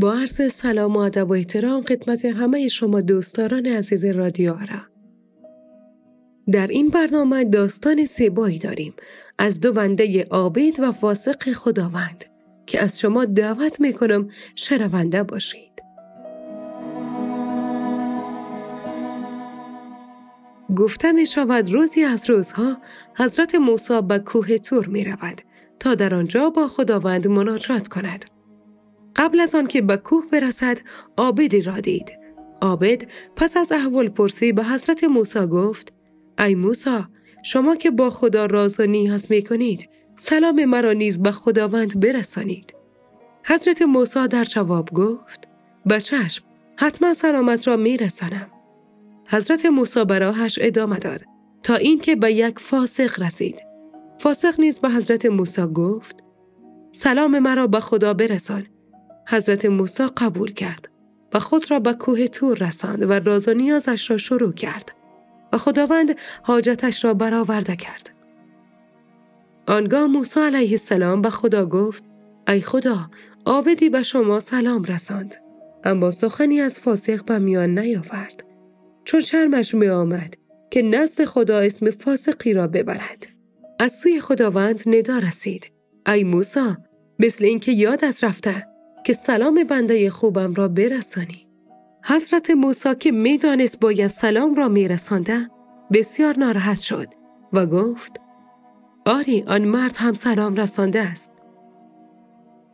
با عرض سلام و ادب و احترام خدمت همه شما دوستداران عزیز رادیو آرا. در این برنامه داستان سیبایی داریم از دو بنده عابد و فاسق خداوند که از شما دعوت می‌کنم شنونده باشید. گفته می شود روزی از روزها حضرت موسی به کوه تور می رود تا در آنجا با خداوند مناجات کند. قبل از آن که به کوه برسد عابدی را دید. عابد پس از احوال پرسی به حضرت موسی گفت ای موسی شما که با خدا راز و نیاز می کنید سلام مرا نیز به خداوند برسانید. حضرت موسی در جواب گفت به چشم حتما سلامت را می رسانم. حضرت موسی براهش ادامه داد تا اینکه به یک فاسق رسید. فاسق نیز به حضرت موسی گفت سلام مرا به خدا برسان. حضرت موسی قبول کرد و خود را به کوه تور رساند و راز و نیازش را شروع کرد و خداوند حاجتش را برآورده کرد. آنگاه موسی علیه السلام به خدا گفت ای خدا آبدی به شما سلام رساند. اما سخنی از فاسق به میان نیاورد چون شرمش می آمد که نزد خدا اسم فاسقی را ببرد. از سوی خداوند ندا رسید. ای موسی مثل اینکه یاد از رفته که سلام بنده خوبم را برسانی. حضرت موسی که می‌دانست باید سلام را میرسانده بسیار ناراحت شد و گفت آری آن مرد هم سلام رسانده است.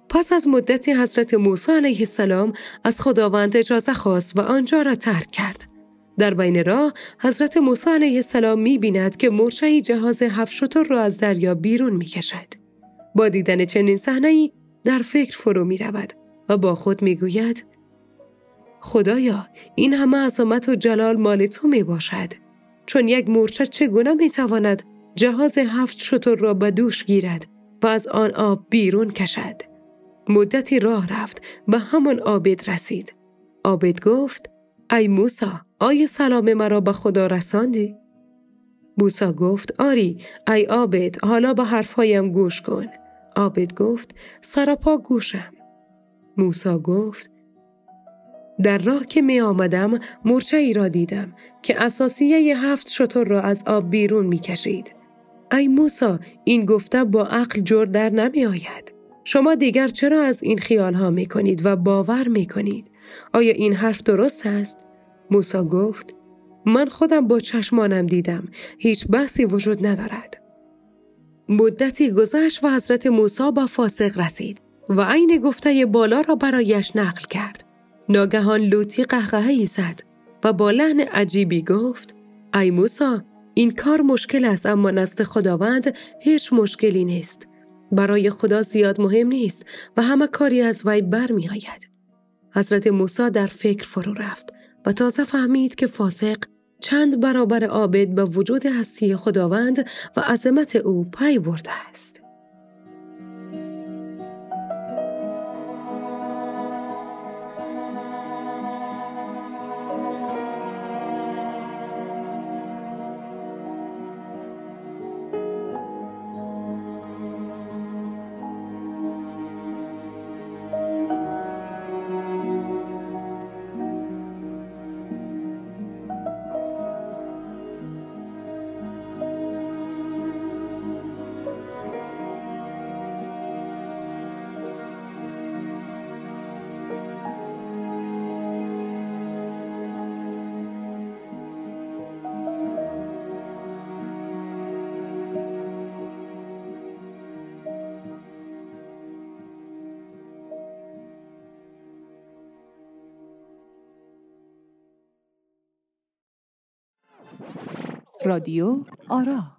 پس از مدتی حضرت موسی علیه السلام از خداوند اجازه خواست و آنجا را ترک کرد. در بین راه حضرت موسی علیه السلام می بیند که مرچهی جهاز هفت شتر را از دریا بیرون می کشد. با دیدن چنین صحنه‌ای در فکر فرو می رود و با خود می گوید خدایا این همه عظمت و جلال مال تو می باشد چون یک مورچه چگونه می تواند جهاز هفت شتر را به دوش گیرد و از آن آب بیرون کشد. مدتی راه رفت به همان عابد رسید. عابد گفت ای موسا آیا سلام مرا به خدا رساندی؟ موسا گفت آری ای عابد حالا به حرفهایم گوش کن. عابد گفت سراپا گوشم. موسا گفت در راه که می آمدم مرچه ای را دیدم که اساسیه هفت شطور را از آب بیرون می کشید. ای موسا این گفته با عقل جور در نمی آید. شما دیگر چرا از این خیال ها می کنید و باور می کنید؟ آیا این حرف درست است؟ موسا گفت من خودم با چشمانم دیدم هیچ بحثی وجود ندارد. مدتی گذشت و حضرت موسی با فاسق رسید و عین گفته بالا را برایش نقل کرد. ناگهان لوتی قهقهی زد و با لحن عجیبی گفت ای موسا این کار مشکل است اما نزد خداوند هیچ مشکلی نیست. برای خدا زیاد مهم نیست و همه کاری از وی برمی آید. حضرت موسی در فکر فرو رفت و تازه فهمید که فاسق چند برابر عابد به وجود هستی خداوند و عظمت او پی برده است. رادیو آرا.